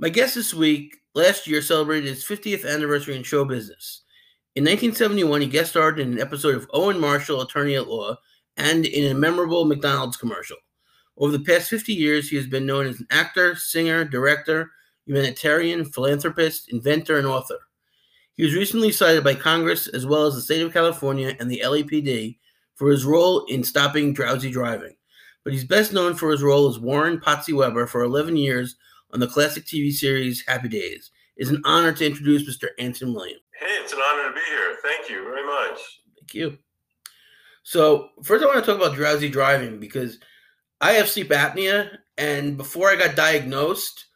My guest this week last year celebrated his 50th anniversary in show business. In 1971, he guest starred in an episode of Owen Marshall, Attorney at Law, and in a memorable McDonald's commercial. Over the past 50 years, he has been known as an actor, singer, director, humanitarian, philanthropist, inventor, and author. He was recently cited by Congress as well as the state of California and the LAPD for his role in stopping drowsy driving. But he's best known for his role as Warren Potsy Weber for 11 years on the classic TV series Happy Days. It's an honor to introduce Mr. Anson Williams. Hey, it's an honor to be here. Thank you very much. Thank you. So, first, I want to talk about drowsy driving because I have sleep apnea, and before I got diagnosed,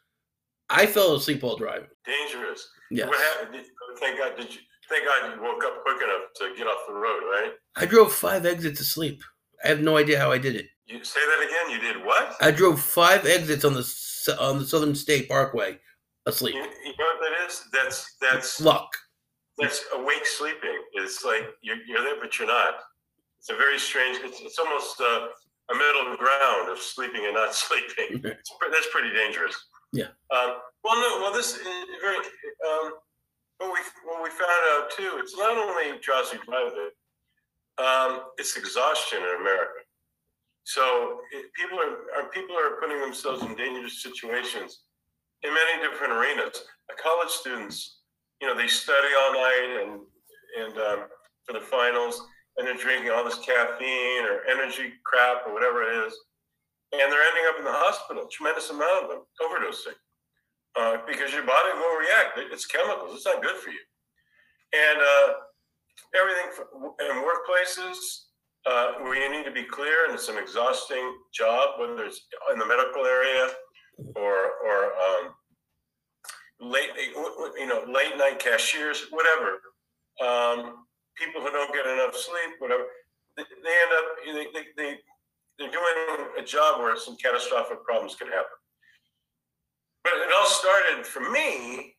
I fell asleep while driving. Dangerous. Yes. What happened? Thank God. Did you? Thank God you woke up quick enough to get off the road, right? I drove five exits to sleep. I have no idea how I did it. You say that again. You did what? I drove five exits on the on the Southern State Parkway asleep. You, you know what that is? That's that's Luck. that's awake sleeping. It's like you're, you're there, but you're not. It's a very strange. It's, it's almost uh, a middle ground of sleeping and not sleeping. It's, that's pretty dangerous. Yeah. Um, well, no. Well, this is very. Um, what we what we found out too. It's not only drowsy driving. Um, it's exhaustion in America. So people are, are people are putting themselves in dangerous situations in many different arenas. College students, you know, they study all night and and um, for the finals, and they're drinking all this caffeine or energy crap or whatever it is, and they're ending up in the hospital. Tremendous amount of them overdosing uh, because your body will react. It's chemicals. It's not good for you. And uh, everything in workplaces uh, you need to be clear, and it's an exhausting job, whether it's in the medical area or or um, late you know late night cashiers, whatever. Um, people who don't get enough sleep, whatever, they, they end up they, they, they they're doing a job where some catastrophic problems can happen. But it all started for me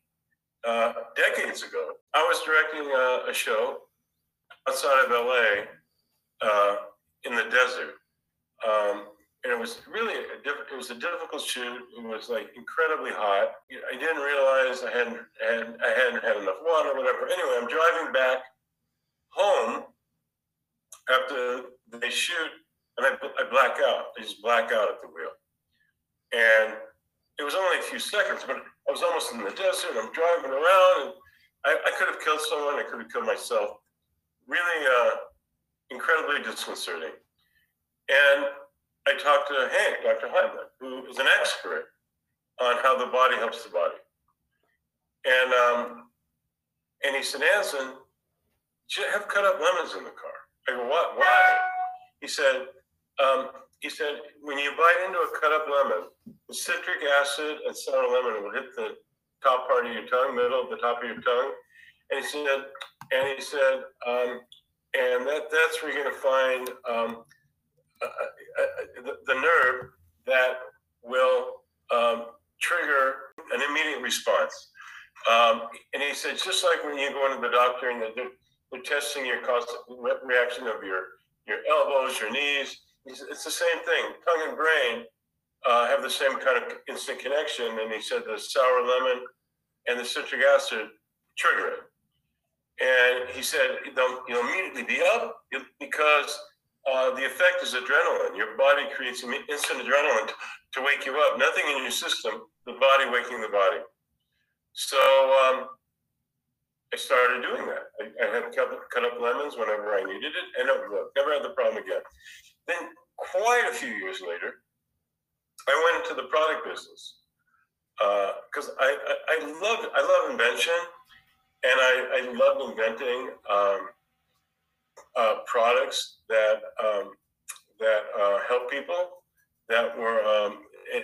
uh, decades ago. I was directing a, a show outside of LA uh, in the desert. Um, and it was really a diff- it was a difficult shoot. It was like incredibly hot. I didn't realize I hadn't had I hadn't had enough water, or whatever. Anyway, I'm driving back home after they shoot, and I, I black out. I just black out at the wheel, and it was only a few seconds, but I was almost in the desert. I'm driving around, and I, I could have killed someone. I could have killed myself. Really, uh, incredibly disconcerting. And I talked to Hank, Dr. Heimlich, who is an expert on how the body helps the body. And um, and he said, Anson, have cut up lemons in the car. I go, what? Why? He said, um, he said, when you bite into a cut up lemon, the citric acid and sour lemon will hit the top part of your tongue, middle, of the top of your tongue. And he said, and he said, um, and that that's where you're going to find um, uh, uh, the, the nerve that will um, trigger an immediate response. Um, and he said, just like when you go into the doctor and they're, they're testing your cause reaction of your your elbows, your knees, it's the same thing. Tongue and brain uh, have the same kind of instant connection. And he said the sour lemon and the citric acid trigger it. And he said you'll immediately be up because uh, the effect is adrenaline. Your body creates instant adrenaline to, wake you up. Nothing in your system, the body waking the body. So um, I started doing that. I, I had cut, cut up lemons whenever I needed it, and. Never had the problem again. Then, quite a few years later, I went into the product business because uh, I, I, I I love invention, and I, I love inventing um, uh, products that um, that uh, help people that were um,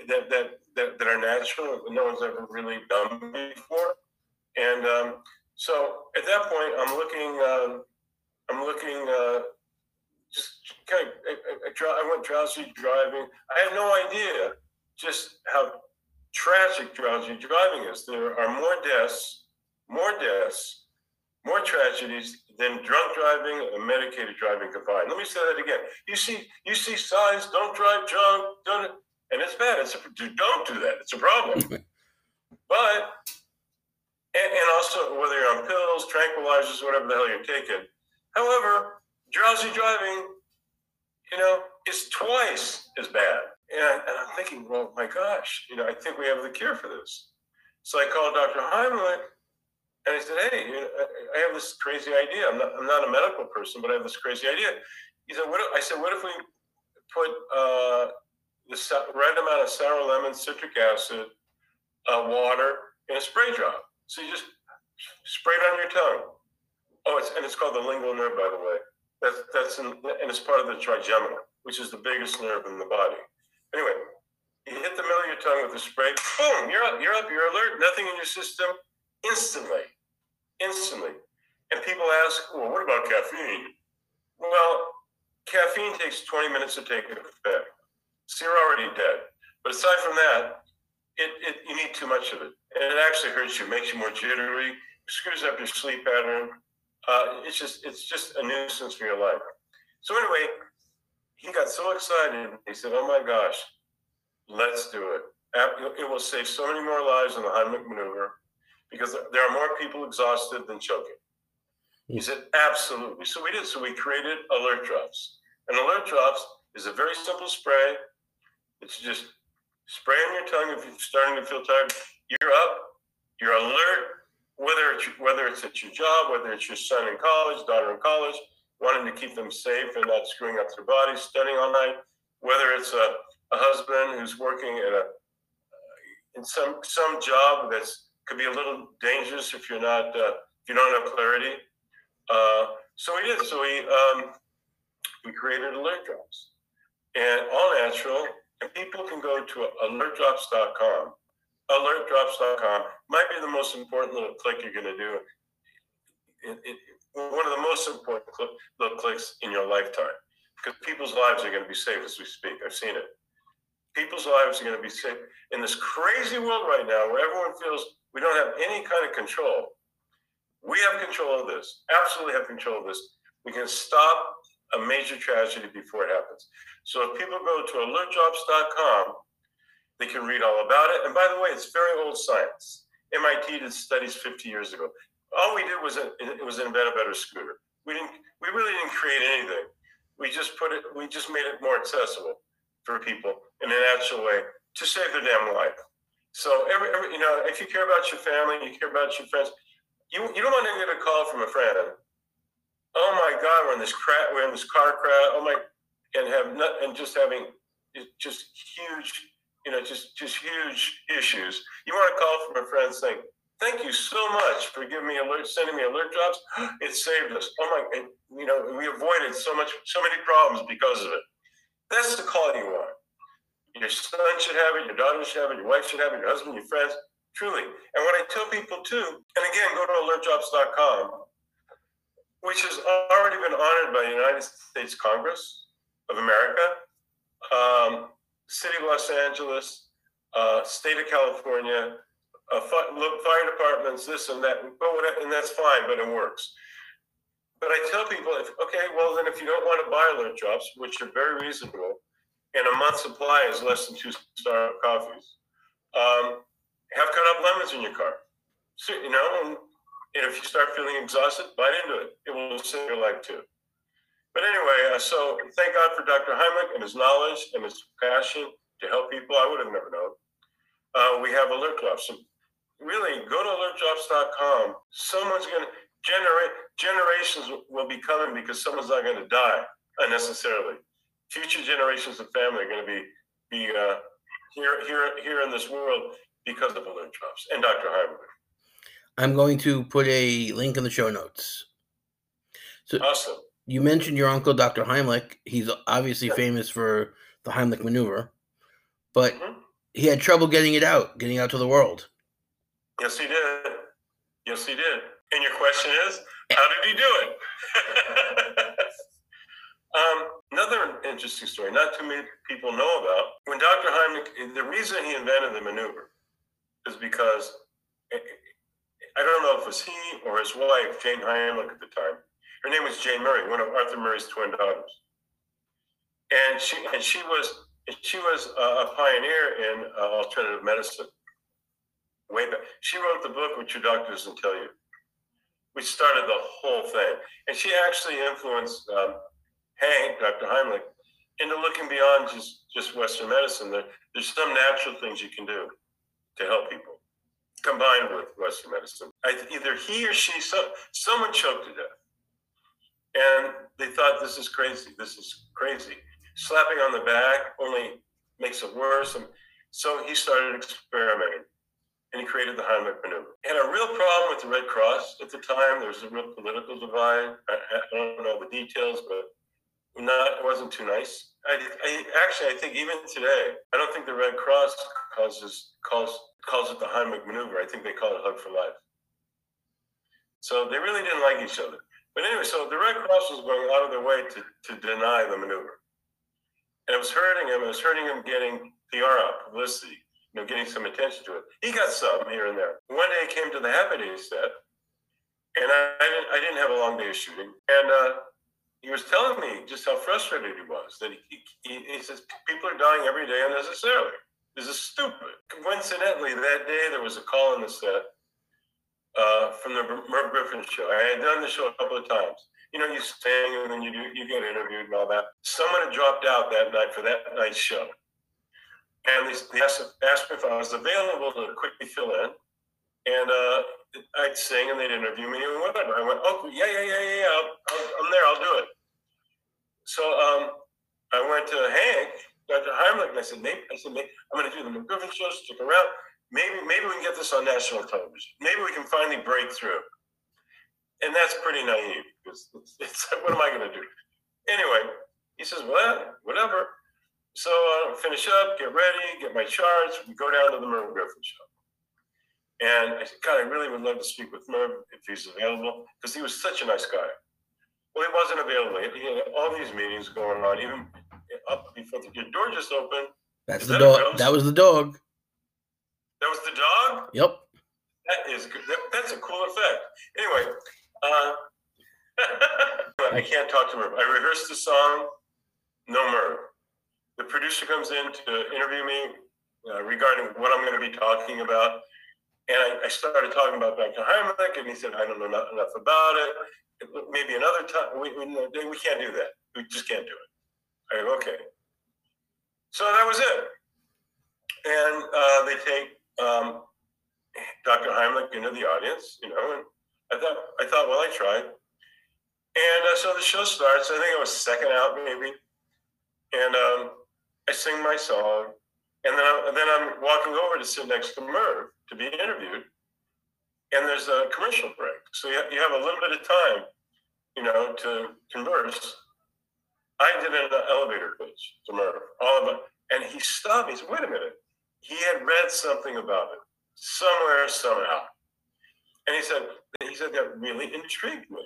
that, that that that are natural no one's ever really done before, and um, so at that point I'm looking um, I'm looking uh, just kind of I, I, I went drowsy driving. I had no idea just how tragic drowsy driving is. There are more deaths, more deaths, more tragedies than drunk driving and medicated driving combined. Let me say that again. You see, you see signs: "Don't drive drunk." Don't, and it's bad. It's a, don't do that. It's a problem. But and, and also whether you're on pills, tranquilizers, whatever the hell you're taking. However, drowsy driving, you know, is twice as bad. And, I, and I'm thinking, well, my gosh, you know, I think we have the cure for this. So I called Dr. Heimlich and I said, hey, I have this crazy idea. I'm not, I'm not a medical person, but I have this crazy idea. He said, what if, I said, what if we put uh, the right amount of sour lemon, citric acid, uh, water in a spray drop? So you just spray it on your tongue. Oh, it's and it's called the lingual nerve, by the way. That's that's in, and it's part of the trigeminal, which is the biggest nerve in the body. Anyway, you hit the middle of your tongue with the spray. Boom! You're up. You're up. You're alert. Nothing in your system. Instantly, instantly. And people ask, well, what about caffeine? Well, caffeine takes 20 minutes to take effect. So you're already dead. But aside from that, it, it you need too much of it and it actually hurts you, makes you more jittery, screws up your sleep pattern. Uh, it's just it's just a nuisance for your life. So anyway, he got so excited. He said, "Oh my gosh, let's do it! It will save so many more lives in the Heimlich maneuver because there are more people exhausted than choking." Hmm. He said, "Absolutely." So we did. So we created Alert Drops. And Alert Drops is a very simple spray. It's just spray on your tongue if you're starting to feel tired you're up, you're alert, whether it's whether it's at your job, whether it's your son in college, daughter in college, wanting to keep them safe and not screwing up their bodies, studying all night, whether it's a, a husband who's working in a in some some job that's could be a little dangerous if you're not uh, if you don't have clarity. Uh, so we did. So we um, we created alert drops, and all natural. And people can go to alertdrops.com alertdrops.com might be the most important little click you're going to do. It, it, one of the most important cl- little clicks in your lifetime because people's lives are going to be saved as we speak. I've seen it. People's lives are going to be saved in this crazy world right now where everyone feels we don't have any kind of control. We have control of this, absolutely have control of this. We can stop a major tragedy before it happens. So if people go to alertdrops.com, they can read all about it. And by the way, it's very old science. MIT did studies 50 years ago. All we did was it was invent a better scooter. We didn't. We really didn't create anything. We just put it. We just made it more accessible for people in a natural way to save their damn life. So every, every you know, if you care about your family, you care about your friends. You you don't want to get a call from a friend. Oh my God, we're in this crash. We're in this car crash. Oh my, and have not, and just having just huge you know, just just huge issues. You want to call from a friend saying, "Thank you so much for giving me alert, sending me alert drops. It saved us. Oh my, and, you know, we avoided so much, so many problems because of it. That's the call you want. Your son should have it. Your daughter should have it. Your wife should have it. Your husband, your friends, truly. And what I tell people too, and again, go to alertdrops.com, which has already been honored by the United States Congress of America. Um, City of Los Angeles, uh, State of California, uh, fire departments, this and that, and that's fine, but it works. But I tell people, if, okay, well then if you don't want to buy alert drops, which are very reasonable, and a month supply is less than two star coffees, um, have cut up lemons in your car. So, you know, and, if you start feeling exhausted, bite into it. It will save your life too. But anyway, uh, so thank God for Dr. Heimlich and his knowledge and his passion to help people. I would have never known. Uh, we have alert drops. So really, go to alertdrops.com. Someone's going to generate generations will be coming because someone's not going to die unnecessarily. Future generations of family are going to be be uh, here here here in this world because of alert drops and Dr. Heimlich. I'm going to put a link in the show notes. So, awesome you mentioned your uncle, Dr. Heimlich. He's obviously yeah. famous for the Heimlich maneuver, but mm-hmm. he had trouble getting it out, getting out to the world. Yes, he did. Yes, he did. And your question is, how did he do it? um, another interesting story, not too many people know about. When Dr. Heimlich, the reason he invented the maneuver is because eh, I don't know if it was he or his wife, Jane Heimlich at the time, her name was Jane Murray, one of Arthur Murray's twin daughters, and she and she was she was a pioneer in uh, alternative medicine. way back. She wrote the book, What Your Doctor Doesn't Tell You, which started the whole thing. And she actually influenced um, Hank, Dr. Heimlich, into looking beyond just, just Western medicine. There, there's some natural things you can do to help people combined with Western medicine. I, either he or she, so, someone choked to death. And they thought, this is crazy. This is crazy. Slapping on the back only makes it worse. And so he started experimenting and he created the Heimlich maneuver. He had a real problem with the Red Cross at the time. There was a real political divide. I, I don't know the details, but not it wasn't too nice. I, I, actually I think even today I don't think the Red Cross causes calls calls it the Heimlich maneuver. I think they call it hug for life. So they really didn't like each other. But anyway, so the Red Cross was going out of their way to, to deny the maneuver. And it was hurting him. It was hurting him getting PR out, publicity, you know, getting some attention to it. He got some here and there. One day he came to the Happy Days set, and I, I, didn't, I didn't have a long day of shooting. And uh, he was telling me just how frustrated he was. That he, he, he says, people are dying every day unnecessarily. This is stupid. Coincidentally, that day there was a call in the set uh, from the Merv Griffin show. I had done the show a couple of times. You know, you sing and then you do, you get interviewed and all that. Someone had dropped out that night for that night's show, and they asked, asked, me if I was available to quickly fill in, and uh, I'd sing and they'd interview me and whatever. I went, oh yeah, yeah, yeah, yeah, i am there. I'll do it. So um, I went to Hank, Dr. Heimlich, and I said, Nate, I said, Nate, I'm going to do the Merv Griffin show. Stick around maybe maybe we can get this on national television. Maybe we can finally break through. And that's pretty naive because it's, it's what am I going to do? Anyway, he says, well, whatever. So I uh, finish up, get ready, get my charts, we go down to the Merv Griffin show. And I said, God, I really would love to speak with Merv if he's available because he was such a nice guy. Well, he wasn't available. He had all these meetings going on, even up before the door just opened. That's the that dog. That was the dog. That was the dog. Yep. That is good. That, that's a cool effect. Anyway, uh, I can't talk to Merv. I rehearsed the song. No Merv. The producer comes in to interview me uh, regarding what I'm going to be talking about. And I, I, started talking about Dr. Heimlich, and he said, I don't know enough, enough about it. Maybe another time. We, we, we can't do that. We just can't do it. I go, okay. So that was it. And uh, they take um, Dr. Heimlich into the audience, you know, and I thought, I thought, well, I tried. And uh, so the show starts. I think I was second out, maybe. And um, I sing my song. And then, I, and then I'm walking over to sit next to Merv to be interviewed. And there's a commercial break. So you, you have a little bit of time, you know, to converse. I did an elevator pitch to Merv, all it. And he stopped. He said, wait a minute he had read something about it somewhere, somehow. And he said, he said that really intrigued me.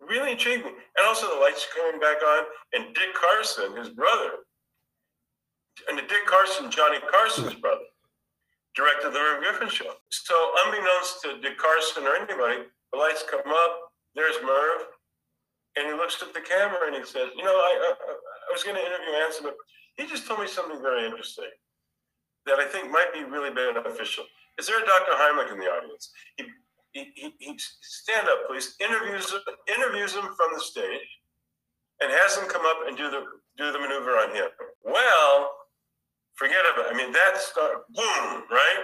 Really intrigued me. And also the lights coming back on, and Dick Carson, his brother, and the Dick Carson, Johnny Carson's brother, directed the Merv Griffin show. So unbeknownst to Dick Carson or anybody, the lights come up, there's Merv, and he looks at the camera and he says, you know, I, I, I was going to interview Anson, but he just told me something very interesting that I think might be really beneficial. Is there a Dr. Heimlich in the audience? He, he, he, he stand up, please. Interviews interviews him from the stage, and has him come up and do the do the maneuver on him. Well, forget about. It. I mean, that's boom, right?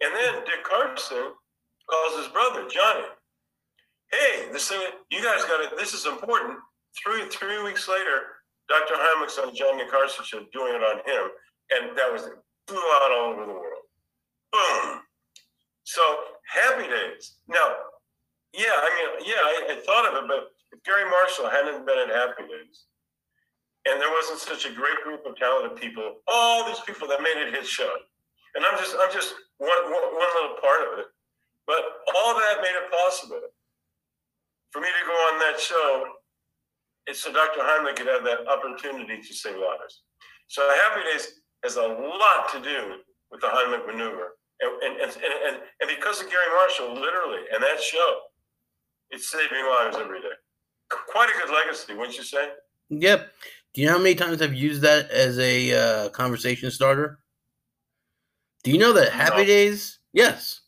And then Dick Carson calls his brother Johnny. Hey, this thing, you guys got it. This is important. Three three weeks later, Dr. Heimlich's on Johnny Carson show doing it on him, and that was blew out all over the world. Boom. So happy days. Now, yeah, I mean, yeah, I, I thought of it, but if Garry Marshall hadn't been at Happy Days, and there wasn't such a great group of talented people, all these people that made it his show, and I'm just, I'm just one, one, one little part of it, but all that made it possible for me to go on that show. It's so Dr. Heimlich could have that opportunity to save lives. So Happy Days has a lot to do with the Heimlich maneuver. And, and, and, and, and because of Garry Marshall, literally, and that show, it's saving lives every day. Quite a good legacy, wouldn't you say? Yep. Do you know how many times I've used that as a uh, conversation starter? Do you know that Happy no. Days Yes.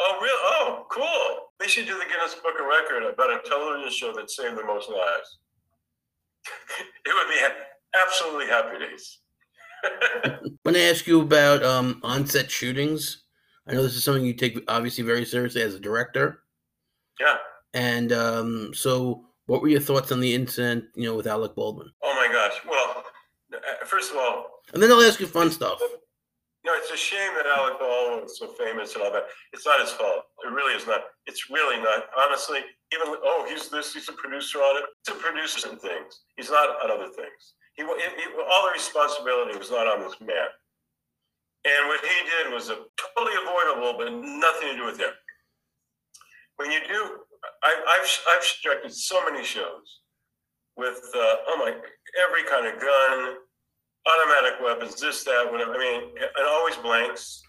Oh, real? Oh, cool. They should do the Guinness Book of Record about a television show that saved the most lives. it would be absolutely happy days. when I ask you about um, on-set shootings, I know this is something you take obviously very seriously as a director. Yeah. And um, so, what were your thoughts on the incident? You know, with Alec Baldwin. Oh my gosh. Well, uh, first of all, and then I'll ask you fun stuff. You know, it's a shame that Alec Baldwin was so famous and all that. It's not his fault. It really is not. It's really not. Honestly, even oh, he's this. He's a producer on it. He's a producer in things. He's not on other things. He, he all the responsibility was not on this man. And what he did was a, totally avoidable, but nothing to do with him. When you do, I, have I've directed so many shows with uh, oh my every kind of gun, automatic weapons, this, that, whatever. I mean, and always blanks.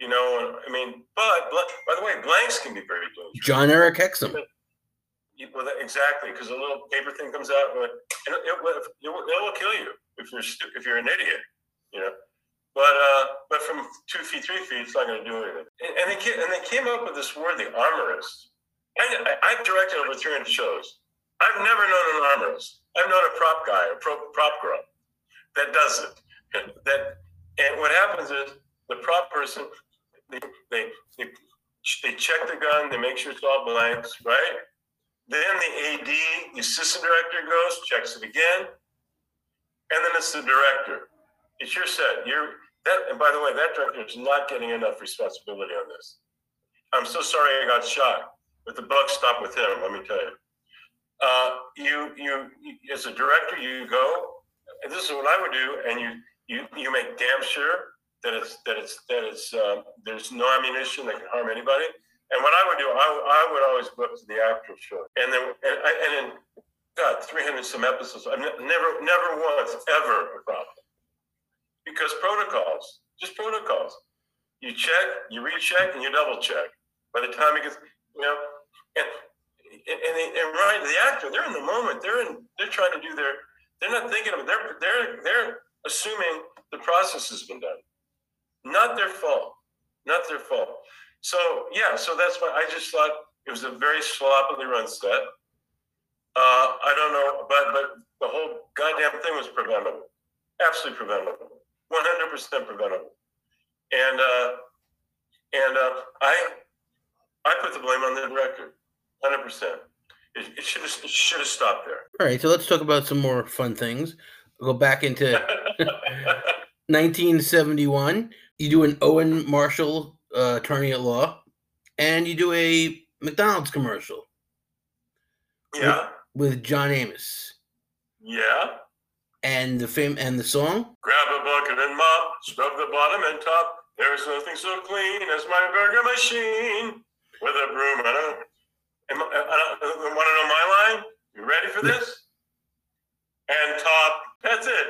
You know, I mean, but by the way, blanks can be very dangerous. Jon-Erik Hexum. Well, exactly, because a little paper thing comes out, and it, it, it, it, will kill you if you're if you're an idiot. You know. But uh, but from two feet, three feet, it's not going to do anything. And, and, they came, and they came up with this word, the armorist. I, I, have directed over 300 shows. I've never known an armorist. I've known a prop guy, a pro, prop girl that does it. That and what happens is the prop person they, they they they check the gun, they make sure it's all blanks, right? Then the AD, the assistant director goes, checks it again, and then it's the director. It's your set. You're that, and by the way, that director is not getting enough responsibility on this. I'm so sorry I got shot, but the buck stopped with him. Let me tell you. Uh, you, you, as a director, you go. And this is what I would do, and you, you, you make damn sure that it's that it's that it's uh, there's no ammunition that can harm anybody. And what I would do, I, I would always go up to the actor show, and then and, and in God, 300 some episodes, I've never never once ever a problem because protocols, just protocols. You check, you recheck, and you double check. By the time it gets, you know, and and, and, the actor, they're in the moment. They're in. They're trying to do their. They're not thinking of it. They're they're they're assuming the process has been done. Not their fault. Not their fault. So yeah. So that's why I just thought it was a very sloppily run set. Uh, I don't know, but but the whole goddamn thing was preventable. Absolutely preventable. 100% preventable. And uh, and uh, I I put the blame on the director, 100%. It, it should have should have stopped there. All right, so let's talk about some more fun things. We'll go back into 1971. You do an Owen Marshall uh, attorney at law, and you do a McDonald's commercial. Yeah. With, with John Amos. Yeah. And the fame and the song. Grab a bucket and mop, scrub the bottom and top. There's nothing so clean as my burger machine. With a broom and a. And, and, and, want to know my line? You ready for this? and top. That's it.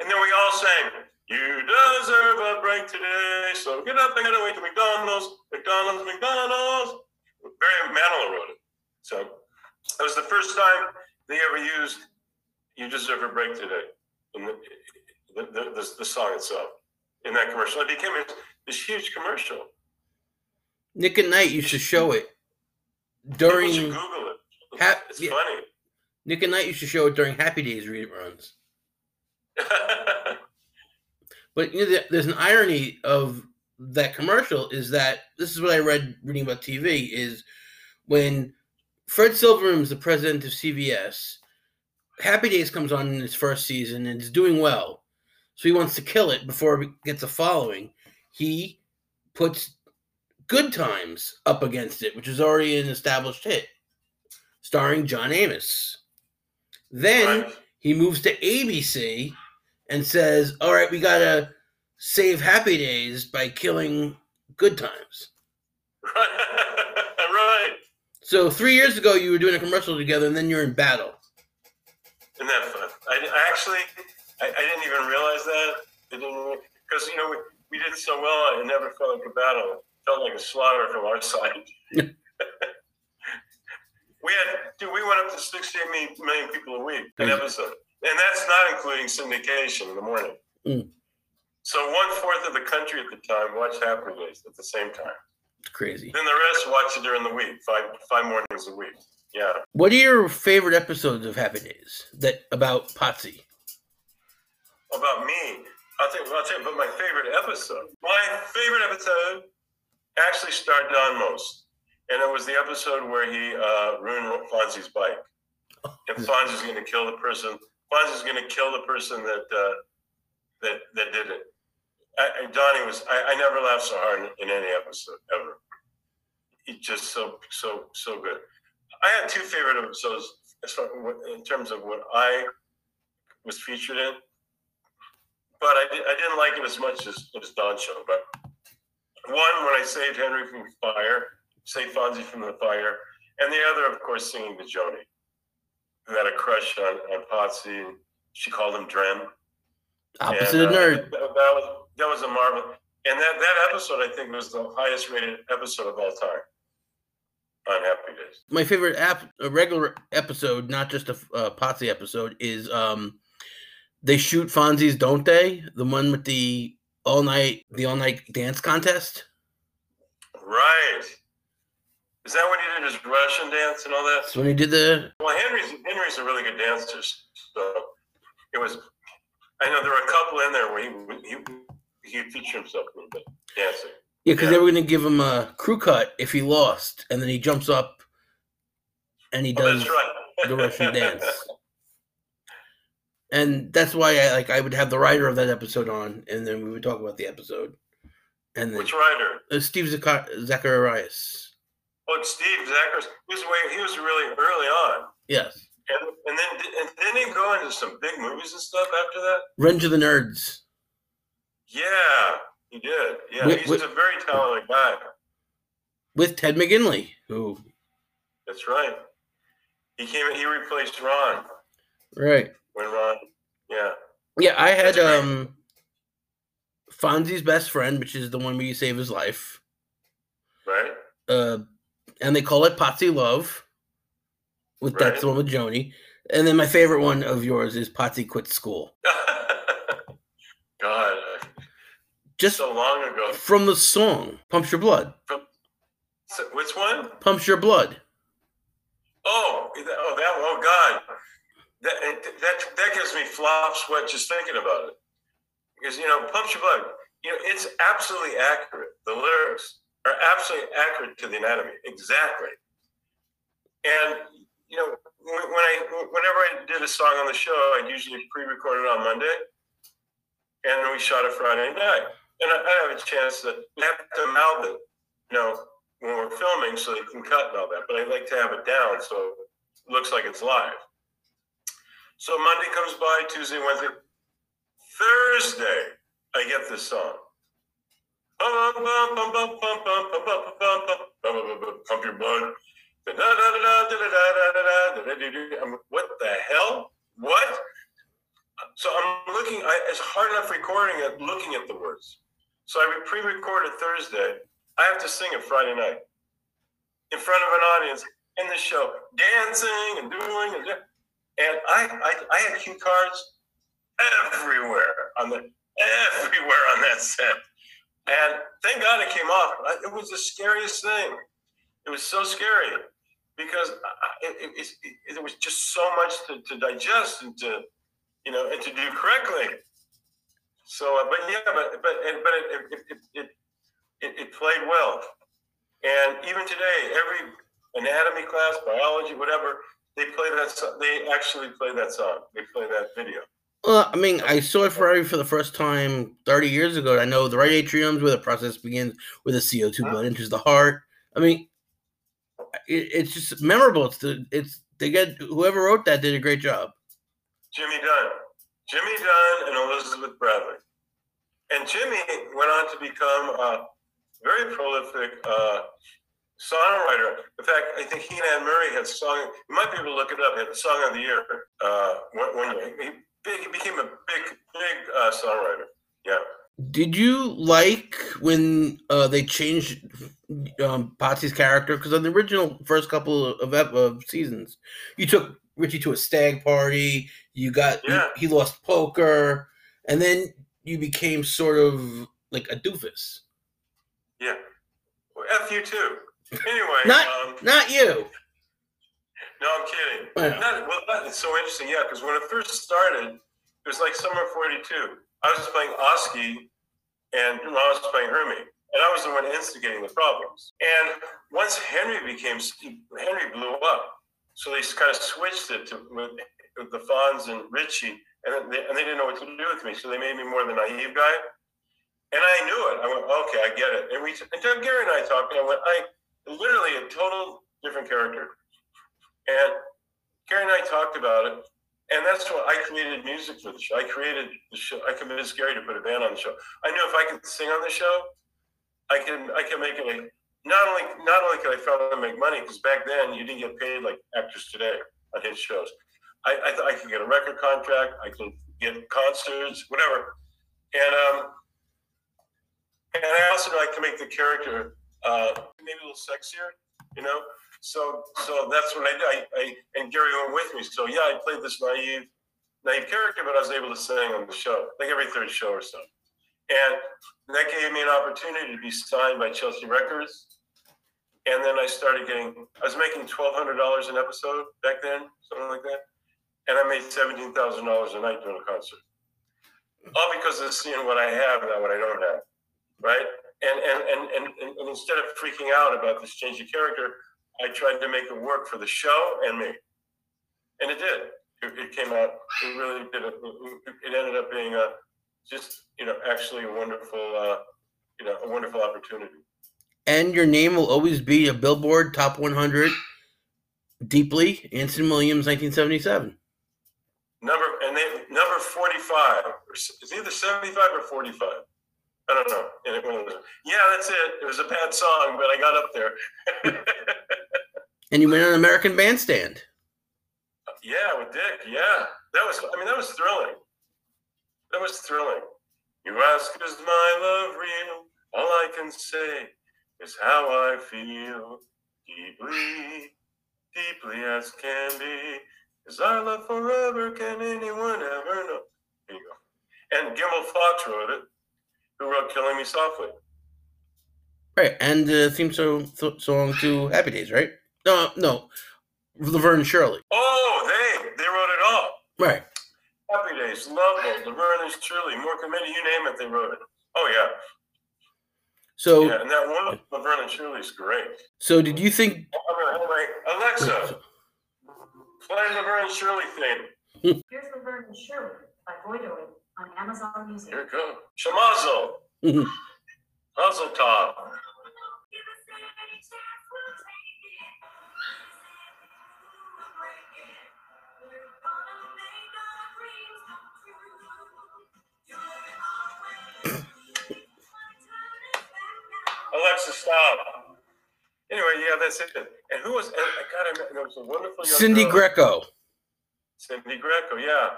And then we all sang, You deserve a break today. So get up and get away to McDonald's. McDonald's, McDonald's. Barry Manilow wrote it. So it was the first time they ever used You Deserve a Break Today in the, the, the, the, song itself in that commercial. It became this huge commercial. Nick at Nite used to show it during. Google it. Ha- it's yeah. funny. Nick and Night used to show it during Happy Days reruns. but you know, there's an irony of that commercial is that this is what I read reading about TV is when Fred Silverman is the president of CBS Happy Days comes on in its first season and it's doing well. So he wants to kill it before it gets a following. He puts Good Times up against it, which is already an established hit, starring John Amos. Then he moves to ABC and says, All right, we got to save Happy Days by killing Good Times. right. So three years ago, you were doing a commercial together, and then you're in battle. Isn't that fun? I, I actually, I, I, didn't even realize that. Because, you know, we, we did so well, I never felt like a battle. Felt like a slaughter from our side. we had, dude, we went up to 68 million people a week, an episode. And that's not including syndication in the morning. Mm. So one fourth of the country at the time watched Happy Days at the same time. It's crazy. Then the rest watched it during the week, five five mornings a week. Yeah. What are your favorite episodes of Happy Days that about Potsy? About me, I'll tell you. I'll tell you about my favorite episode. My favorite episode actually starred Don Most, and it was the episode where he uh, ruined Fonzie's bike. And Fonzie's going to kill the person. Fonzie's going to kill the person that uh, that that did it. I, Donnie was. I, I never laughed so hard in, in any episode ever. He just so so so good. I had two favorite episodes as far in terms of what I was featured in, but I, did, I didn't like it as much as, as Don show. But one when I saved Henry from the fire, saved Fonzie from the fire, and the other, of course, singing to Joni, who had a crush on, on Potsy. She called him Dren. Opposite and, uh, nerd. That, that, was that was a marvel, and that that episode I think was the highest rated episode of all time on Happy Days. My favorite app, a regular episode, not just a uh, Potsy episode, is um, they shoot Fonzie's, don't they? The one with the all night, the all night dance contest. Right. Is that when he did his Russian dance and all that? That's when he did the. Well, Henry's Henry's a really good dancer, so it was. I know there were a couple in there where he he he featured himself a little bit dancing. Yeah, because yeah. they were going to give him a crew cut if he lost, and then he jumps up and he oh, does oh, right. the Russian dance. And that's why I like I would have the writer of that episode on, and then we would talk about the episode. And then, which writer? Uh, Steve Zacharias. Oh, Steve Zacharias. He was way, he was really early on. Yes. And and then and didn't he go into some big movies and stuff after that? Revenge of the Nerds. Yeah. He did. Yeah, with, he's with, a very talented guy. With Ted McGinley, who. That's right. He came. He replaced Ron. Right. When Ron. Yeah. Yeah, I had um. Fonzie's best friend, which is the one where you save his life. Right. Uh, and they call it Potsy Love. With right. that's the one with Joni. And then my favorite one of yours is Potsy quits school. God, just so long ago. From the song "Pumps Your Blood." From, which one? "Pumps Your Blood." Oh, oh, that! Oh, God, that that that gives me flop sweat just thinking about it. Because you know, "Pumps Your Blood," you know, it's absolutely accurate. The lyrics are absolutely accurate to the anatomy, exactly. And you know, when I whenever I did a song on the show, I'd usually pre-record it on Monday, and then we shot it Friday night and I, I have a chance to have to mouth it, you know, when we're filming so they can cut and all that. But I like to have it down so it looks like it's live. So Monday comes by, Tuesday, Wednesday, Thursday, I get this song. Pump your blood. What the hell? What? So I'm looking. I, it's hard enough recording it, looking at the words. So I pre-recorded Thursday. I have to sing it Friday night in front of an audience in the show, dancing and doing and and I I, I had cue cards everywhere on the everywhere on that set. And thank God it came off. It was the scariest thing. It was so scary because it, it, it, it was just so much to, to digest and to you know and to do correctly. So, uh, but yeah, but but but it it, it it, it played well, and even today, every anatomy class, biology, whatever, they play that. They actually play that song. They play that video. Well, I mean, I saw it Ferrari for the first time 30 years ago. I know the right atrium's where the process begins, where the CO2 huh? blood enters the heart. I mean, it, it's just memorable. It's the it's they get whoever wrote that did a great job. Jimmy Dunn. Jimmy Dunn and Elizabeth Bradley. And Jimmy went on to become a very prolific uh, songwriter. In fact, I think he and Anne Murray had song. You might be able to look it up. Had the song of the year. Uh, when, when he, big, he became a big, big uh, songwriter. Yeah. Did you like when uh, they changed um, Potsy's character? Because on the original first couple of, of, of seasons, you took Richie to a stag party. You got yeah. he, he, lost poker, and then you became sort of like a doofus. Yeah. Well, F you too. Anyway, Not- um, Not you. no, I'm kidding. Not, well, that is so interesting. Yeah, because when it first started, it was like summer '42. I was playing Oscy, and I was playing Hermie, and I was the one instigating the problems. And once Henry became Henry blew up, so they kind of switched it to with, with the Fonz and Richie, and they, and they didn't know what to do with me, so they made me more the naive guy. And I knew it. I went, okay, I get it. And we, and Doug Garry and I talked, and I went, I literally a total different character. And Garry and I talked about it, and that's what I created music for the show. I created the show. I convinced Garry to put a band on the show. I knew if I could sing on the show, I can I can make it a not only not only could I finally make money because back then you didn't get paid like actors today on hit shows. I I, I could get a record contract. I could get concerts, whatever, and um, and I also know I can make the character uh, maybe a little sexier, you know. So so that's what I. I, I and Garry went with me. So yeah, I played this naive naive character, but I was able to sing on the show, like every third show or so. And that gave me an opportunity to be signed by Chelsea Records. And then I started getting, I was making $1,200 an episode back then, something like that. And I made $17,000 a night doing a concert. All because of seeing what I have, and not what I don't have. Right? And, and, and, and, and, instead of freaking out about this change of character, I tried to make it work for the show and me. And it did. It, it came out, it really did. It, it ended up being a, just you know actually a wonderful uh, you know a wonderful opportunity. And your name will always be a Billboard Top 100 deeply. Anson Williams, 1977. Number and they number forty five. It's either seventy five or forty five. I don't know. And it was, yeah, that's it. It was a bad song, but I got up there. And you went on American Bandstand. yeah, with Dick. Yeah, that was. I mean, that was thrilling. That was thrilling. You ask, is my love real? All I can say is how I feel deeply, deeply as can be. Is our love forever? Can anyone ever know? Here you go. And Gimbel Fox wrote it, who wrote "Killing Me Softly." Right. And uh, the theme song, th- song to Happy Days, right? No, no. Laverne Shirley. Oh, they they wrote it all. Right. Happy Days, Love Boat, Laverne is truly more committed. You name it, they wrote it. Oh yeah, So, yeah. And that one, Laverne and Shirley, is great. so did you think? I'm gonna- anyway, Alexa, play Laverne and Shirley theme. Hmm. Here's Laverne and Shirley by Voidoid on Amazon Music. Here it goes. Shamazo, Mhm. Mazel Tov. Alexa, stop. Anyway, yeah, that's it. And who was? And I got him. There was a wonderful young Cindy girl. Grecco. Cyndi Grecco, yeah.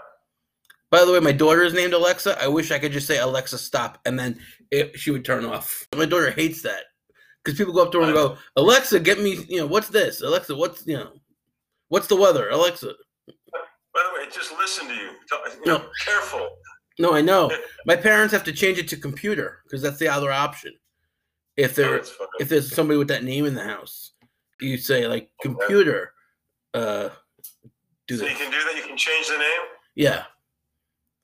By the way, my daughter is named Alexa. I wish I could just say Alexa, stop, and then it, she would turn off. My daughter hates that because people go up to her and go, Alexa, get me, you know, what's this? Alexa, what's you know, what's the weather? Alexa. By the way, just listen to you. You know, No. Careful. No, I know. My parents have to change it to computer because that's the other option. If there if there's somebody with that name in the house, you say like computer. Uh, do that so you can do that. You can change the name. Yeah.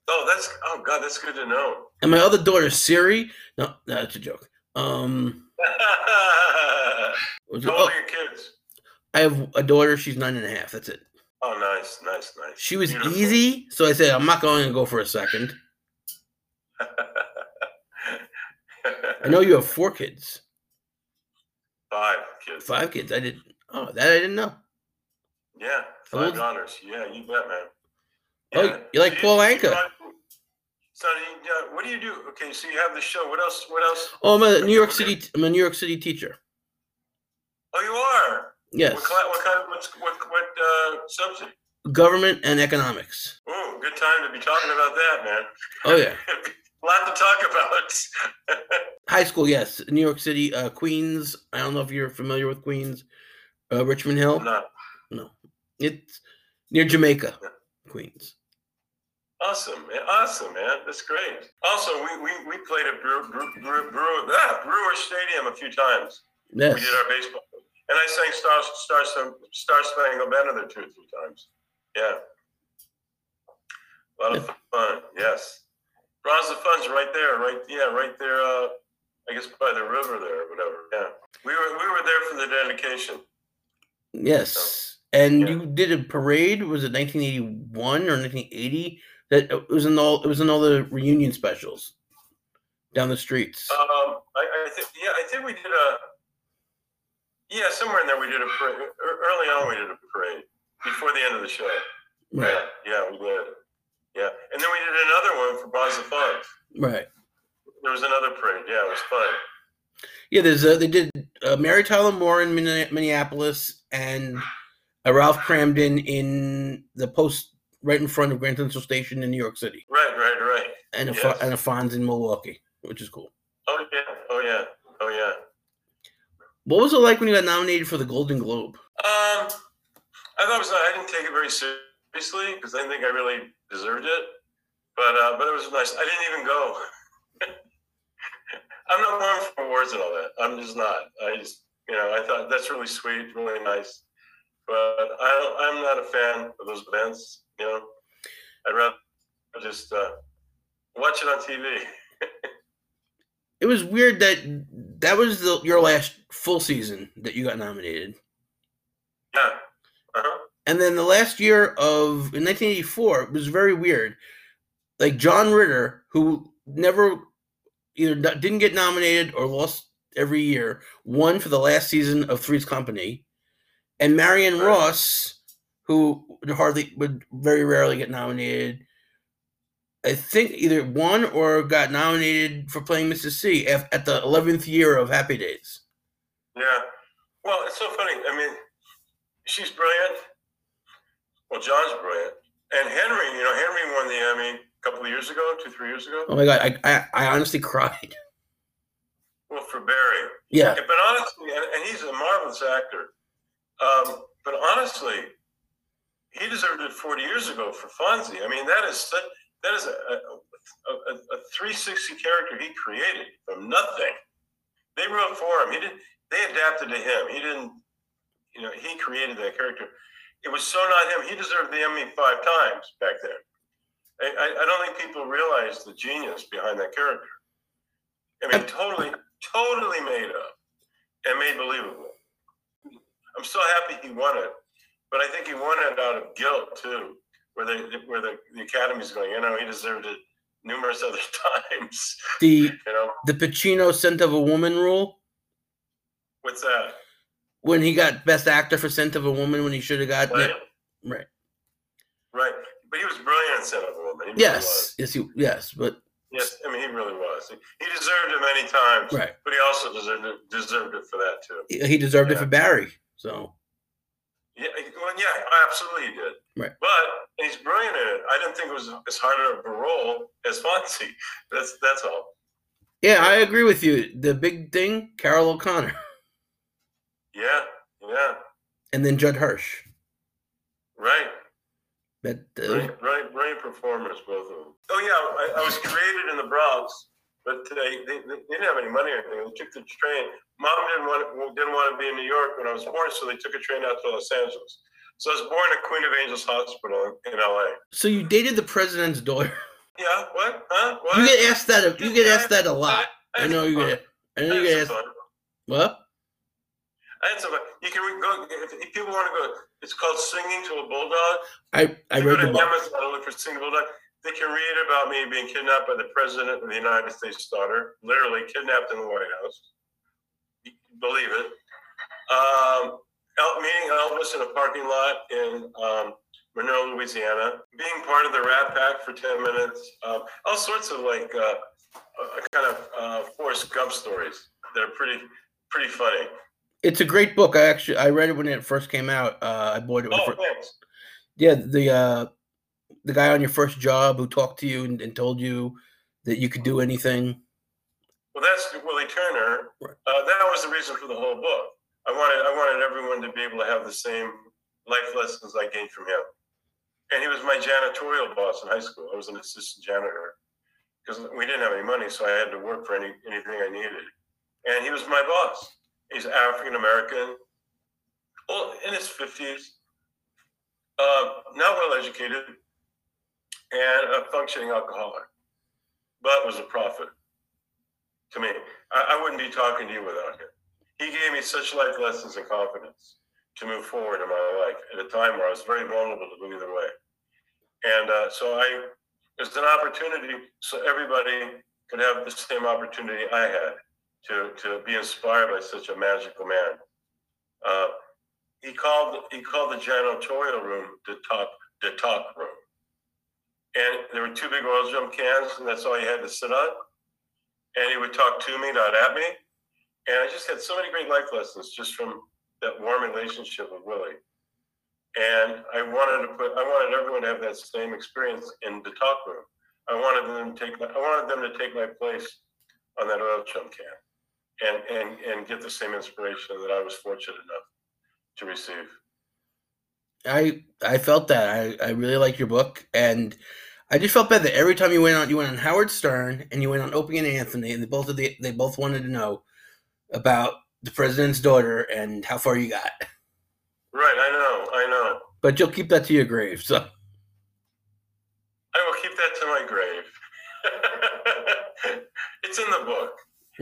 Oh, that's oh god, that's good to know. And my other daughter Siri. No, no, that's a joke. Um, How old oh, are your kids? I have a daughter. She's nine and a half. That's it. Oh, nice, nice, nice. She was Beautiful. easy, so I said I'm not going to go for a second. I know you have four kids, Five kids. five kids. I didn't. Oh, that I didn't know. Yeah, five daughters. Yeah, you bet, man. Oh, you like Paul Anka? So, you, uh, what do you do? Okay, so you have the show. What else? What else? Oh, I'm a New York City. I'm a New York City teacher. Oh, you are. Yes, What, what kind of what's, what what uh, subject? government and economics. Ooh, good time to be talking about that, man. Oh yeah, A lot to talk about. high school. Yes, New York City, uh, Queens. I don't know if you're familiar with Queens, uh, Richmond Hill. No. No. It's near Jamaica, Queens. Awesome, man. Awesome, man. That's great. Also, we we, we played at Brew, Brew, Brew, Brew, ah, Brewer Stadium a few times. Yes. We did our baseball. And I sang Star, Star, Star Spangled Banner there two or three times. Yeah. A lot of fun. Yes. Bronze Fun's right there. Right. Yeah. Right there. Uh, I guess by the river there or whatever. Yeah. We were we were there for the dedication. Yes. And Yeah. you did a parade. Was it 1981 or 1980? That it was in all. It was in all the reunion specials down the streets. Um, I, I think yeah, I think we did a yeah somewhere in there we did a parade. Early on, we did a parade before the end of the show. right. Yeah, yeah, we did. Yeah, and then we did another one for Bronze of Fun. Right. There was another parade. Yeah, it was fun. Yeah. There's a, they did uh, Mary Tyler Moore in Minneapolis and uh, Ralph Kramden in the post right in front of Grand Central Station in New York City, Right, right, right. and a Yes. and a Fonz in Milwaukee, which is cool. Oh yeah, oh yeah, oh yeah. What was it like when you got nominated for the Golden Globe? Um, I thought it was. I didn't take it very seriously because I didn't think I really deserved it. But uh, but it was nice. I didn't even go. I'm not one for awards and all that. I'm just not. I just you know I thought that's really sweet, really nice. But I, I'm not a fan of those events. You know, I'd rather just uh, watch it on TV. It was weird that that was the, your last full season that you got nominated. Yeah. Uh-huh. And then the last year of in 1984 it was very weird. Like John Ritter, who never either didn't get nominated or lost every year, won for the last season of Three's Company, and Marion Ross, who would hardly would very rarely get nominated. I think either won or got nominated for playing Mrs. C at, the 11th year of Happy Days. Yeah. Well, it's so funny. I mean, she's brilliant. Well, John's brilliant. And Henry, you know, Henry won the Emmy a couple of years ago, two, three years ago. Oh my god, I I, I honestly cried. Well, for Barry. Yeah, But honestly, and, and he's a marvelous actor. Um, but honestly, he deserved it 40 years ago for Fonzie. I mean, that is such, that is a, a, a, a 360 character he created from nothing. They wrote for him. He didn't. They adapted to him. He didn't. You know, he created that character. It was so not him. He deserved the Emmy five times back then. I, I, I don't think people realize the genius behind that character. I mean, totally, totally made up and made believable. I'm so happy he won it, but I think he won it out of guilt too, where the where the, the Academy's going. You know, he deserved it numerous other times. the You know, the Pacino scent of a woman rule what's that? when he got best actor for scent of a woman when he should have gotten Right, it. Right. right. But he was brilliant in Scent of a Woman. He Yes. was. Yes. He, yes. But Yes, I mean he really was. He, he deserved it many times. right. But he also deserved it, deserved it for that too. He, he deserved it for Barry. So Yeah, well, yeah, absolutely he did. Right. But he's brilliant in it. I didn't think it was as hard of a role as Fonzie. That's that's all. yeah, I agree with you. The big thing, Carroll O'Connor, Yeah, yeah, and then Judd Hirsch. right, That uh, right, right, right. Performers, both of them. Oh yeah, I, I was created in the Bronx, but they, they, they didn't have any money or anything. They took the train. Mom didn't want didn't want to be in New York when I was born, so they took a train out to Los Angeles. So I was born at Queen of Angels Hospital in, L.A. so you dated the president's daughter. Yeah, what? Huh? What? You get asked that. You get asked that a lot. I know you get. I know you get asked. What? I had some. You can go if, if people want to go. It's called Singing to a Bulldog. I I go read to the book. Amazon and look for Singing to a Bulldog. They can read about me being kidnapped by the president of the United States daughter, literally kidnapped in the White House. Believe it. Um, El- meeting Elvis in a parking lot in um, Monroe, Louisiana. Being part of the Rat Pack for ten minutes. Um, all sorts of like uh, uh, kind of uh, Forrest Gump stories that are pretty pretty funny. It's a great book. I actually I read it when it first came out. Uh, I bought it. Oh, thanks. yeah, the uh, the guy on your first job who talked to you and, and told you that you could do anything. Well, that's Willie Turner. Right. Uh, that was the reason for the whole book. I wanted I wanted everyone to be able to have the same life lessons I gained from him, and he was my janitorial boss in high school. I was an assistant janitor because we didn't have any money, so I had to work for any anything I needed. And he was my boss. He's African American, well, in his fifties, uh, not well educated, and a functioning alcoholic, but was a prophet to me. I, I wouldn't be talking to you without him. He gave me such life lessons and confidence to move forward in my life at a time where I was very vulnerable to go either way. And uh, so I, it's an opportunity so everybody could have the same opportunity I had to, to be inspired by such a magical man. Uh, he called he called the janitorial room the top the talk room, and there were two big oil drum cans, and that's all you had to sit on. And he would talk to me, not at me. And I just had so many great life lessons just from that warm relationship with Willie. And I wanted to put I wanted everyone to have that same experience in the talk room. I wanted them to take my, I wanted them to take my place on that oil chum can and and and get the same inspiration that I was fortunate enough to receive. I I felt that. I, I really like your book and I just felt bad that every time you went on you went on Howard Stern and you went on Opie and Anthony and they both of the, they both wanted to know about the president's daughter and how far you got. Right, I know, I know. But you'll keep that to your grave, so I will keep that to my grave. it's in the book.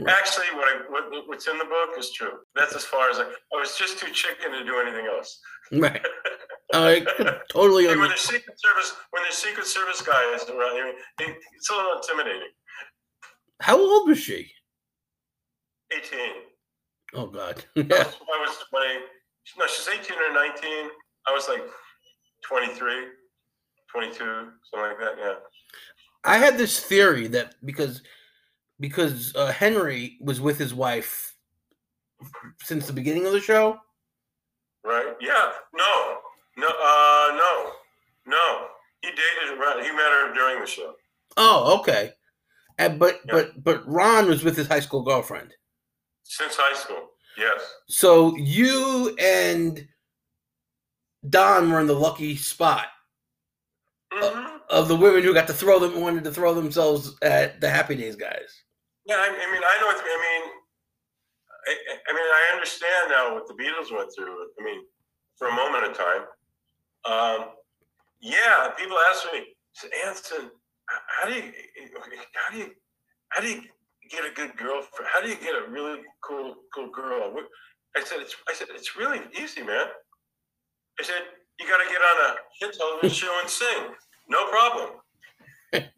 Actually, what, I, what what's in the book is true. That's as far as I. I was just too chicken to do anything else. right. I totally Hey, when the Secret Service, when there's Secret Service guys around, I mean, it- it's a little intimidating. How old was she? 18. Oh God. I Yeah. was, I was 20. No, she's 18 or 19. I was like 23, 22, something like that. Yeah. I had this theory that because because uh, Henry was with his wife since the beginning of the show. Right? Yeah. No. No. Uh. No. No. He dated. her- He met her during the show. Oh, okay. And, but Yeah. but but Ron was with his high school girlfriend. Since high school. Yes. So you and Don were in the lucky spot hmm of the women who got to throw them wanted to throw themselves at the Happy Days guys. Yeah. I, I mean, I know. What, I mean, I- I mean, I understand now what the Beatles went through. I mean, for a moment of time. Um, yeah. People ask me, Anson, how do you, how do you, how do you get a good girlfriend? How do you get a really cool, cool girl? I said, it's, I said, it's really easy, man. I said, you got to get on a hit television show and sing. No problem.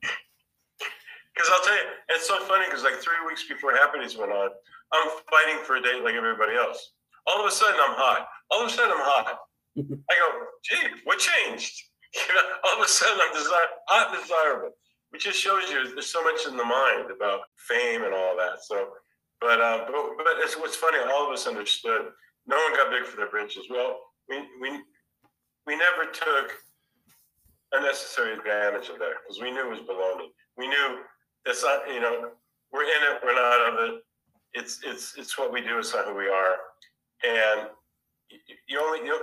Because I'll tell you, it's so funny because like three weeks before Happenings went on, I'm fighting for a date like everybody else. All of a sudden, I'm hot. All of a sudden, I'm hot. I go, gee, what changed? You know, all of a sudden, I'm desire, hot desirable. It just shows you there's so much in the mind about fame and all that. So, but uh, but, but it's what's funny. All of us understood. No one got big for their britches. Well, we we we never took unnecessary advantage of that because we knew it was baloney. We knew that's not you know we're in it, we're not of it. It's it's it's what we do. It's not who we are, and you only you know,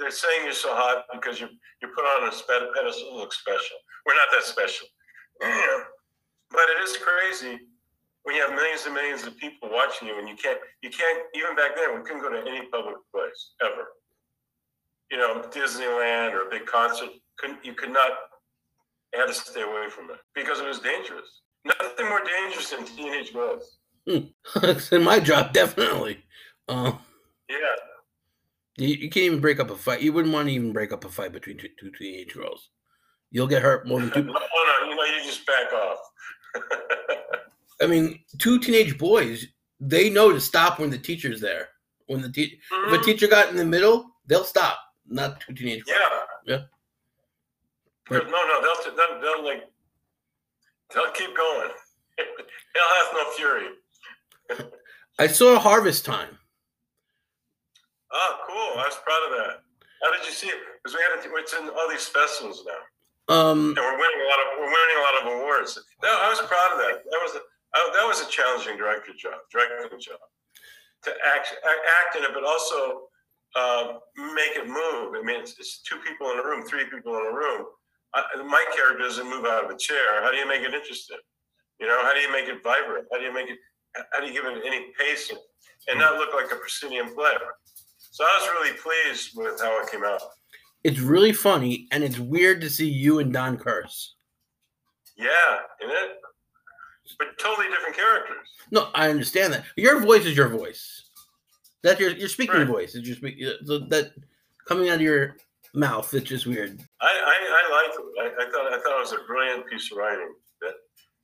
they're saying you're so hot because you you put on a pedestal to look special. We're not that special, but it is crazy when you have millions and millions of people watching you, and you can't you can't even back then we couldn't go to any public place ever. You know, Disneyland or a big concert, couldn't you could not had to stay away from it because it was dangerous. Nothing more dangerous than teenage girls. it's in my job, definitely. Um, Yeah, you, you can't even break up a fight. You wouldn't want to even break up a fight between two, two teenage girls. You'll get hurt more than no, two. no, you know, you just back off. I mean, two teenage boys. They know to stop when the teacher's there. When the te- if a Mhm. teacher got in the middle, they'll stop. Not two teenage girls. Yeah. Yeah. But no, no, they'll, they'll, they'll like, they'll keep going. They'll have no fury. I saw Harvest Time. Oh, cool. I was proud of that. How did you see it? Because we had it, it's in all these festivals now, Um, and we're winning a lot of we're winning a lot of awards. No, I was proud of that. That was a I, that was a challenging director job, directing job, to act act in it, but also um, make it move. I mean, it's, it's two people in a room, three people in a room. I, my character doesn't move out of a chair. How do you make it interesting? You know, how do you make it vibrant? How do you make it? How do you give it any pace and, and not look like a proscenium play? So I was really pleased with how it came out. It's really funny, and it's weird to see you and Don curse. Yeah, isn't it? But totally different characters. No, I understand that. Your voice is your voice. That your your speaking Right. voice is your speak. So that coming out of your mouth, it's just weird. I, I, I liked it. I, I thought I thought it was a brilliant piece of writing that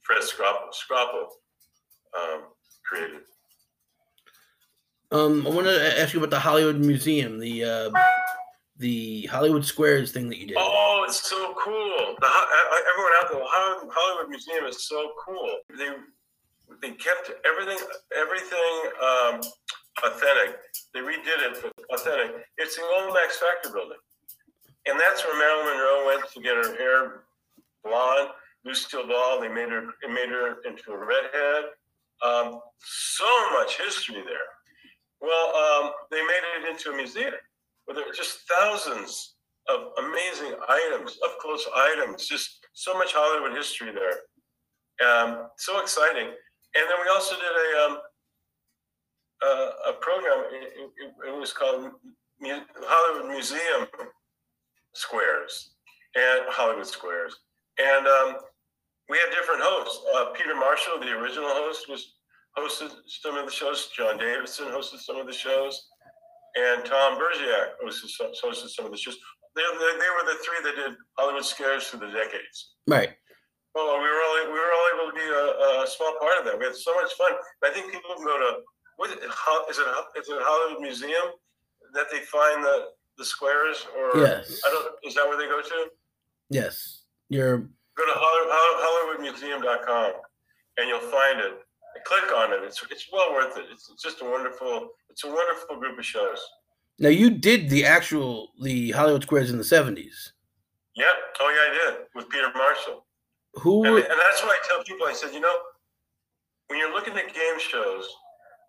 Fred Scrapple, Scrapple um, created. Um, I want to ask you about the Hollywood Museum, the uh, the Hollywood Squares thing that you did. Oh, it's so cool! The, I- I- everyone out there, the Hollywood- Museum is so cool. They they kept everything everything um, authentic. They redid it but authentic. It's the old Max Factor building, and that's where Marilyn Monroe went to get her hair blonde. Lucille Ball. They made her it made her into a redhead. Um, so much history there. Well, um, they made it into a museum where there were just thousands of amazing items, up close items, just so much Hollywood history there. Um, so exciting. And then we also did a um, a program. It, it, it was called Mu- Hollywood Museum Squares and Hollywood Squares. And um, we had different hosts. Uh, Peter Marshall, the original host, was hosted some of the shows. John Davidson hosted some of the shows and Tom Bergeron hosted some, hosted some of the shows. They, they, they were the three that did Hollywood Squares through the decades. Right. Well, we were all we were all able to be a, a small part of that. We had so much fun. I think people can go to what is it? Is it Hollywood Museum that they find the the squares or Yes. I don't is that where they go to? Yes. You're Go to Hollywood, HollywoodMuseum.com and you'll find it. Click on it. It's it's well worth it. It's, it's just a wonderful it's a wonderful group of shows. now you did the actual the Hollywood Squares in the seventies. Yeah. Oh, yeah, I did with Peter Marshall. Who? And, and that's what I tell people. I said, you know, when you're looking at game shows,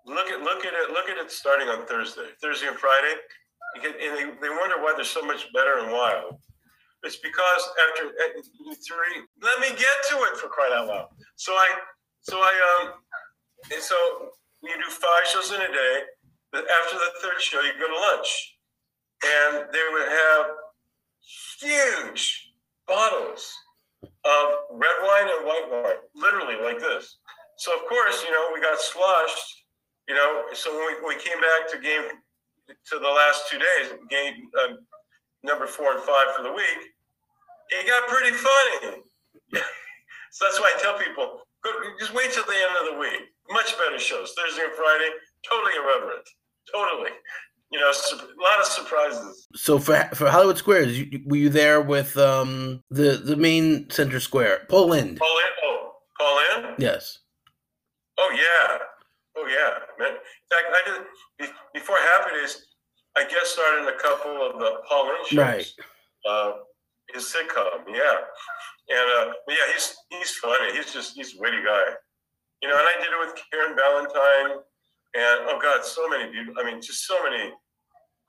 look at look at it look at it starting on Thursday, Thursday and Friday. You get, and they, they wonder why they're so much better and wild. It's because after three, let me get to it for crying out loud. So I, so I, um, and so you do five shows in a day. But After the third show, you go to lunch, and they would have huge bottles of red wine and white wine, literally like this. So of course, you know, we got sloshed. You know, so when we, we came back to game to the last two days, game um, number four and five for the week, it got pretty funny. so that's why I tell people, just wait till the end of the week. Much better shows, Thursday and Friday, totally irreverent, totally. You know, a lot of surprises. So for for Hollywood Squares, you, were you there with um the the main center square? Paul Lynde, oh, Paul Lynde. Yes. Oh yeah, oh yeah, man. In fact, I did before Happy Days. I guest starred in a couple of the Paul Lynde shows. Right. Uh, his sitcom, yeah, and uh, but yeah, he's he's funny. He's just he's a witty guy, you know. And I did it with Karen Valentine, and oh god, so many beautiful. I mean, just so many,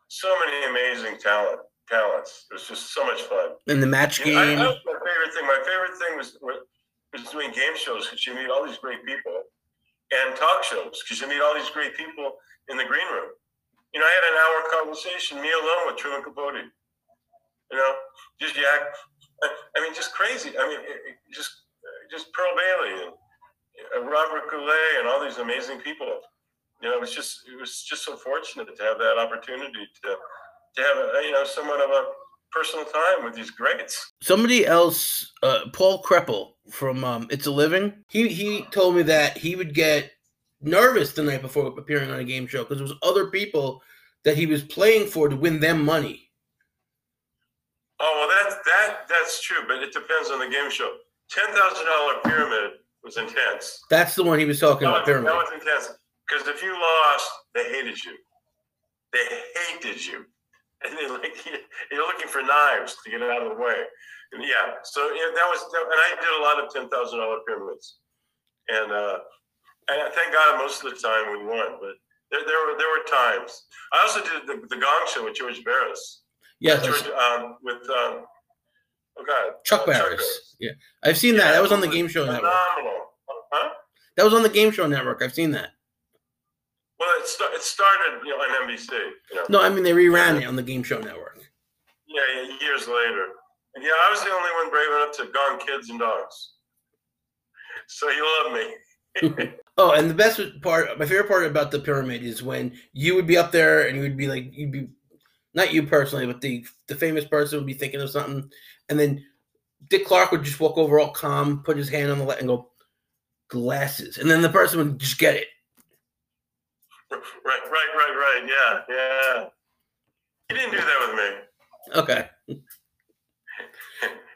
so many amazing talent talents. It was just so much fun. In the match You know, I, game. that was my favorite thing. My favorite thing was was doing game shows because you meet all these great people, and talk shows because you meet all these great people in the green room. You know, I had an hour conversation, me alone with Truman Capote. You know, just yak. I, mean, just crazy. I mean, just just Pearl Bailey and uh, Robert Goulet and all these amazing people. You know, it was just it was just so fortunate to have that opportunity to to have a, you know somewhat of a personal time with these greats. Somebody else, uh, Paul Kreppel from um, It's a Living. He he told me that he would get nervous the night before appearing on a game show because there was other people that he was playing for to win them money. Oh well, that's that that's true, but it depends on the game show. Ten thousand dollar pyramid was intense. That's the one he was talking That about. was, Pyramid. that was intense because if you lost, they hated you. They hated you, and they like you're looking for knives to get out of the way. And yeah, so yeah, that was, and I did a lot of ten thousand dollar pyramids, and uh, and thank God most of the time we won. But There, there were there were times. I also did the, the Gong Show with George Barris. Yes, George, um, with um, oh god, Chuck uh, Barris. Yeah, I've seen that. That was on the Game Show Network. Phenomenal, huh? That was on the Game Show Network. I've seen that. Well, it, sta- it started, you know, on NBC. You know, No, I mean they reran it on the Game Show Network. yeah, yeah, years later. And yeah, I was the only one brave enough to gong kids and dogs. So you love me. Oh, and the best part, my favorite part about the pyramid is when you would be up there and you would be like, you'd be, not you personally, but the the famous person would be thinking of something, and then Dick Clark would just walk over all calm, put his hand on the left, and go, glasses, and then the person would just get it. right, right, right, right. Yeah, yeah. He didn't do that with me. Okay,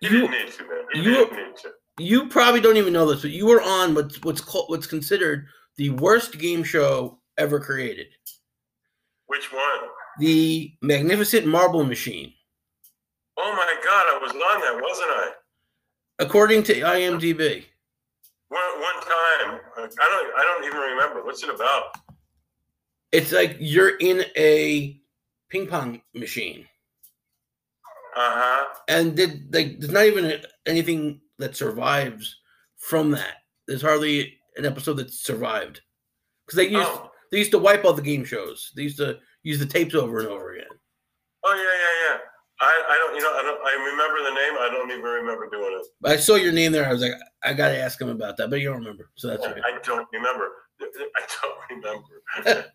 You- didn't need to, man. He you- didn't need to. you probably don't even know this, but you were on what's what's called what's considered the worst game show ever created, Which one? The Magnificent Marble Machine, Oh my God, I was on that, wasn't I? according to IMDb. One, one time, I don't, I don't even remember. What's it about? It's like you're in a ping pong machine, Uh huh. and did like there's not even anything that survives from that. There's hardly an episode that survived because they used Oh. they used to wipe all the game shows. They used to use the tapes over and over again. oh yeah, yeah, yeah. I, I don't, you know, I don't. I remember the name. I don't even remember doing it. I saw your name there. I was like, I got to ask him about that, but you don't remember, so that's okay. I don't remember. I don't remember.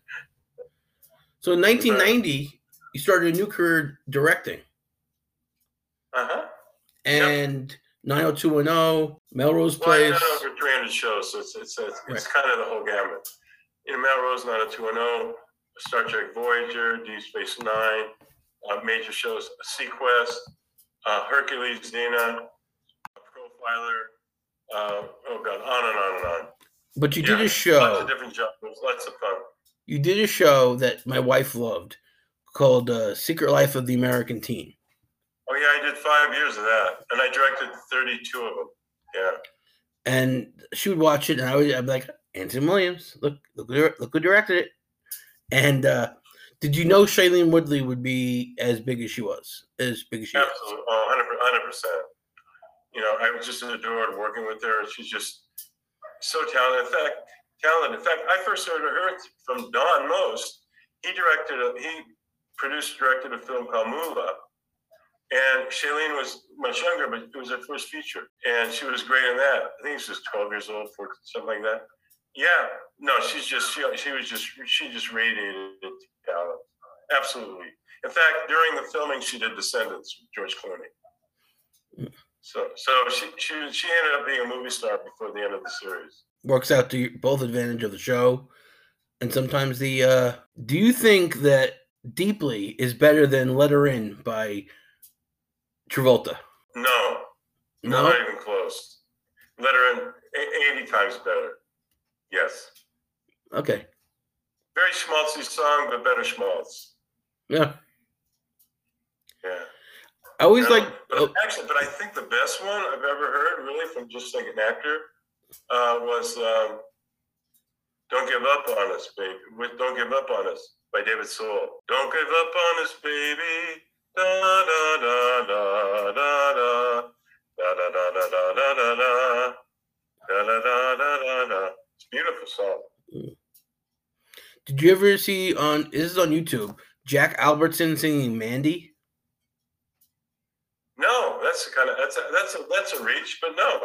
So in 1990, you started a new career directing, Uh huh. and 90210, Melrose Place. Well, I've done over 300 shows, so it's it's it's, it's Right. kind of the whole gamut. You know, Melrose 90210, Star Trek Voyager, Deep Space Nine, uh, major shows, seaQuest, uh, Hercules, Xena, Profiler. Uh, oh God, on and on and on. But you Yeah, did a show. Lots of different genres, lots of fun. You did a show that my wife loved called uh, Secret Life of the American Teen. Oh yeah, I did five years of that, and I directed 32 of them. Yeah. And she would watch it, and I would I'd be like, Anson Williams, look, look, who- look who directed it. And uh, did you know Shailene Woodley would be as big as she was? As big as she was. Absolutely, oh, 100 percent. You know, I was just adored working with her. She's just so talented. In fact, talented. In fact, I first heard of her from Don Most. He directed a he produced directed a film called Moola, and Shailene was much younger, but it was her first feature, and she was great in that. I think she was 12 years old, 14, something like that. Yeah, no, she's just she, she was just she just radiated talent. Absolutely. In fact, during the filming, she did Descendants with George Clooney. So, so she, she she ended up being a movie star before the end of the series. Works out to both advantage of the show, and sometimes the. Uh, do you think that Deeply is better than Let Her In by Travolta? No, No. not even close. Let her in eighty times better. Yes, Okay. very schmaltzy song, but better schmaltz. Yeah. Yeah. I always like. but oh, actually, but I think the best one I've ever heard, really, from just like an actor, uh, was um, "Don't Give Up on Us, Baby." With "Don't Give Up on Us" by David Soul. Don't give up on us, baby. Da da da da da da da da da da da da da da da da da da da da. It's a beautiful song. Did you ever see on? This is on YouTube. Jack Albertson singing Mandy. No, that's the kind of that's a, that's a that's a reach, but no.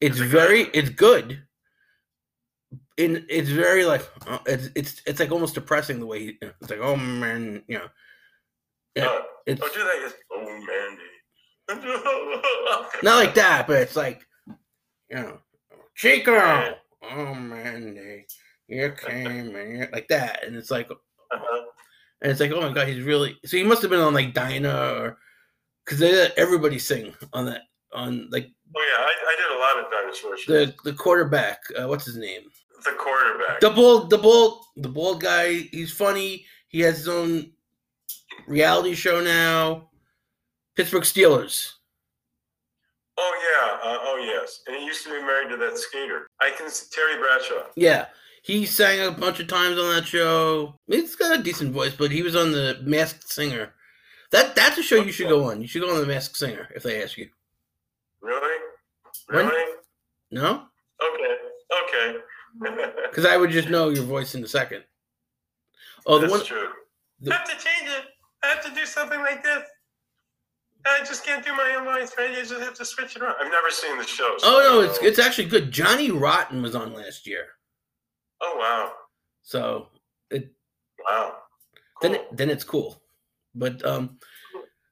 It's very. good? It's good. In it's very like uh, it's it's it's like almost depressing the way he, it's like oh man you know Yeah, No. it's Oh, do? It's, oh, Mandy. not like that but it's like you know Chico oh Mandy you came and you like that and it's like Uh-huh. and it's like oh my god he's really so he must have been on like Dinah or because they let everybody sing on that on like Oh yeah, I, I did a lot of dinosaur shows. the the quarterback uh, what's his name The quarterback. the bald the bald the bald guy he's funny he has his own reality show now pittsburgh steelers oh yeah. Uh, oh yes. And he used to be married to that skater. I can see Terry Bradshaw. yeah He sang a bunch of times on that show. He's got a decent voice, but he was on the Masked Singer. That that's a show you should go on. You should go on the Masked Singer if they ask you. Really? When- Really? No, Okay. Okay. because I would just know your voice in a second. Oh, the That's one. true. the- I have to change it. I have to do something like this. I just can't do my own voice, right? You just have to switch it around. I've never seen the show. so Oh no, it's it's actually good. Johnny Rotten was on last year, Oh wow. so it Wow. then it, then it's cool. But um,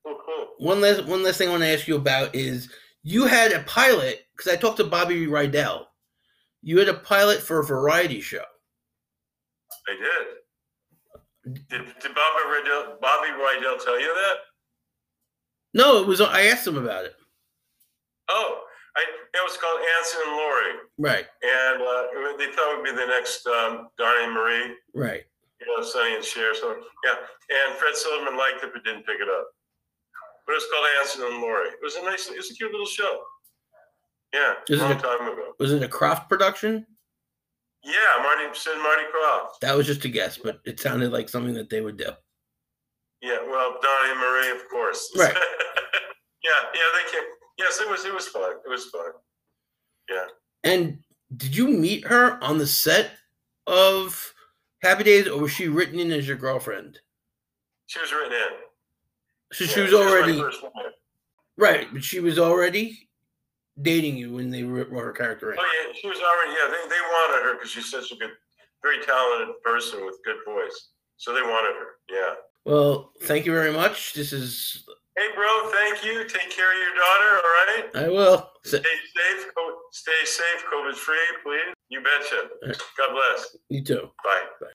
Cool, cool. one last one last thing I want to ask you about is you had a pilot because I talked to Bobby Rydell. You had a pilot for a variety show. I did. Did, did Bobby Rydell, Bobby Rydell tell you that? No, it was I asked him about it. Oh, I, it was called Anson and Lorrie, Right, and uh, they thought it would be the next um, and Marie, right. you know, Sonny and Cher. So yeah, and Fred Silverman liked it but didn't pick it up. But it was called Anson and Lorrie. It was a nice, it was a cute little show. Yeah, it long a- time ago. Was it a Krofft production? Yeah, Marty said Marty Krofft. That was just a guess, but it sounded like something that they would do. Yeah, well, Donnie and Marie, of course. Right. yeah, yeah, they came. Yes, it was. It was fun. It was fun. Yeah. And did you meet her on the set of Happy Days, or was she written in as your girlfriend? She was written in. So Yeah, she was already first right, but she was already dating you when they wrote her character in. Oh yeah, she was already. Yeah, they, they wanted her because she's such a good, very talented person with good voice. So they wanted her. Yeah. Well, thank you very much. This is Hey, bro. Thank you. Take care of your daughter. All right. I will. Stay safe. Co- stay safe. COVID free, please. You betcha. God bless. You too. Bye.